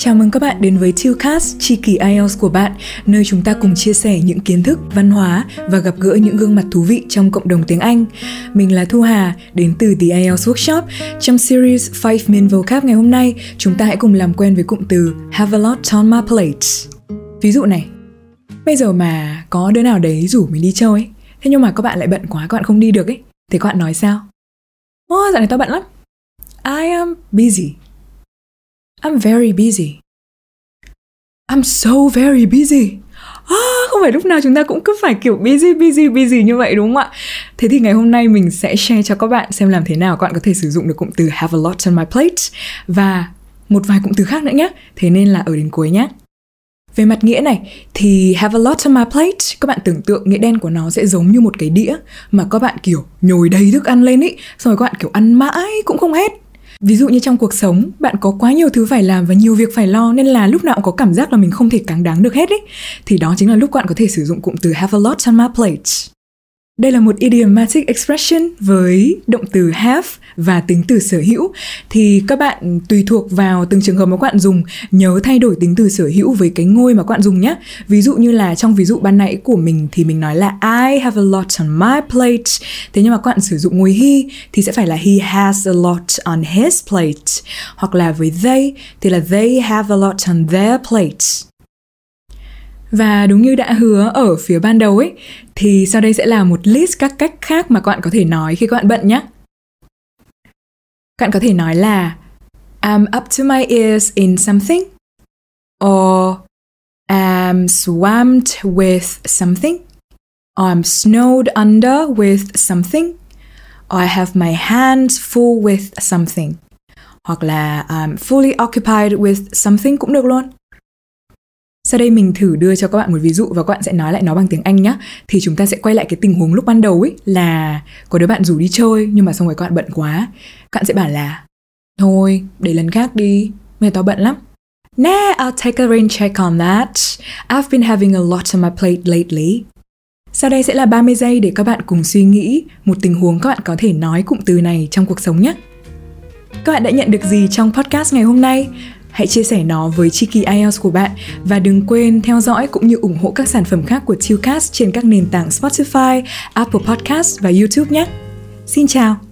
Chào mừng các bạn đến với Tillcast, chi kỳ IELTS của bạn, nơi chúng ta cùng chia sẻ những kiến thức, văn hóa và gặp gỡ những gương mặt thú vị trong cộng đồng tiếng Anh. Mình là Thu Hà, đến từ The IELTS Workshop. Trong series 5 Min Vocab ngày hôm nay, chúng ta hãy cùng làm quen với cụm từ have a lot on my plate. Ví dụ này, bây giờ mà có đứa nào đấy rủ mình đi chơi, thế nhưng mà các bạn lại bận quá, các bạn không đi được ấy, thì các bạn nói sao? Ô, oh, dạo này tao bận lắm. I am busy. I'm very busy. I'm so very busy. À, không phải lúc nào chúng ta cũng cứ phải kiểu busy busy busy như vậy đúng không ạ? Thế thì ngày hôm nay mình sẽ share cho các bạn xem làm thế nào các bạn có thể sử dụng được cụm từ have a lot on my plate và một vài cụm từ khác nữa nhé. Thế nên là ở đến cuối nhé. Về mặt nghĩa này thì have a lot on my plate, các bạn tưởng tượng nghĩa đen của nó sẽ giống như một cái đĩa mà các bạn kiểu nhồi đầy thức ăn lên ý, xong rồi các bạn kiểu ăn mãi cũng không hết ví dụ như trong cuộc sống, bạn có quá nhiều thứ phải làm và nhiều việc phải lo nên là lúc nào cũng có cảm giác là mình không thể cáng đáng được hết ấy. Thì đó chính là lúc bạn có thể sử dụng cụm từ have a lot on my plate đây là một idiomatic expression với động từ have và tính từ sở hữu thì các bạn tùy thuộc vào từng trường hợp mà các bạn dùng, nhớ thay đổi tính từ sở hữu với cái ngôi mà các bạn dùng nhé. Ví dụ như là trong ví dụ ban nãy của mình thì mình nói là, I have a lot on my plate. Thế nhưng mà các bạn sử dụng ngôi he thì sẽ phải là, he has a lot on his plate. Hoặc là với they thì là, they have a lot on their plate. Và đúng như đã hứa ở phía ban đầu ấy, thì sau đây sẽ là một list các cách khác mà các bạn có thể nói khi các bạn bận nhé. Các bạn có thể nói là I'm up to my ears in something or I'm swamped with something or I'm snowed under with something or I have my hands full with something hoặc là I'm fully occupied with something cũng được luôn. Sau đây mình thử đưa cho các bạn một ví dụ và các bạn sẽ nói lại nó bằng tiếng Anh nhé. Thì chúng ta sẽ quay lại cái tình huống lúc ban đầu ấy là có đứa bạn rủ đi chơi nhưng mà xong rồi các bạn bận quá. Các bạn sẽ bảo là thôi để lần khác đi, mày tao bận lắm. Nah, I'll take a rain check on that. I've been having a lot on my plate lately. Sau đây sẽ là 30 giây để các bạn cùng suy nghĩ một tình huống các bạn có thể nói cụm từ này trong cuộc sống nhé. Các bạn đã nhận được gì trong podcast ngày hôm nay? Hãy chia sẻ nó với chi kỳ IELTS của bạn và đừng quên theo dõi cũng như ủng hộ các sản phẩm khác của Tucast trên các nền tảng Spotify, Apple Podcast và YouTube nhé. Xin chào!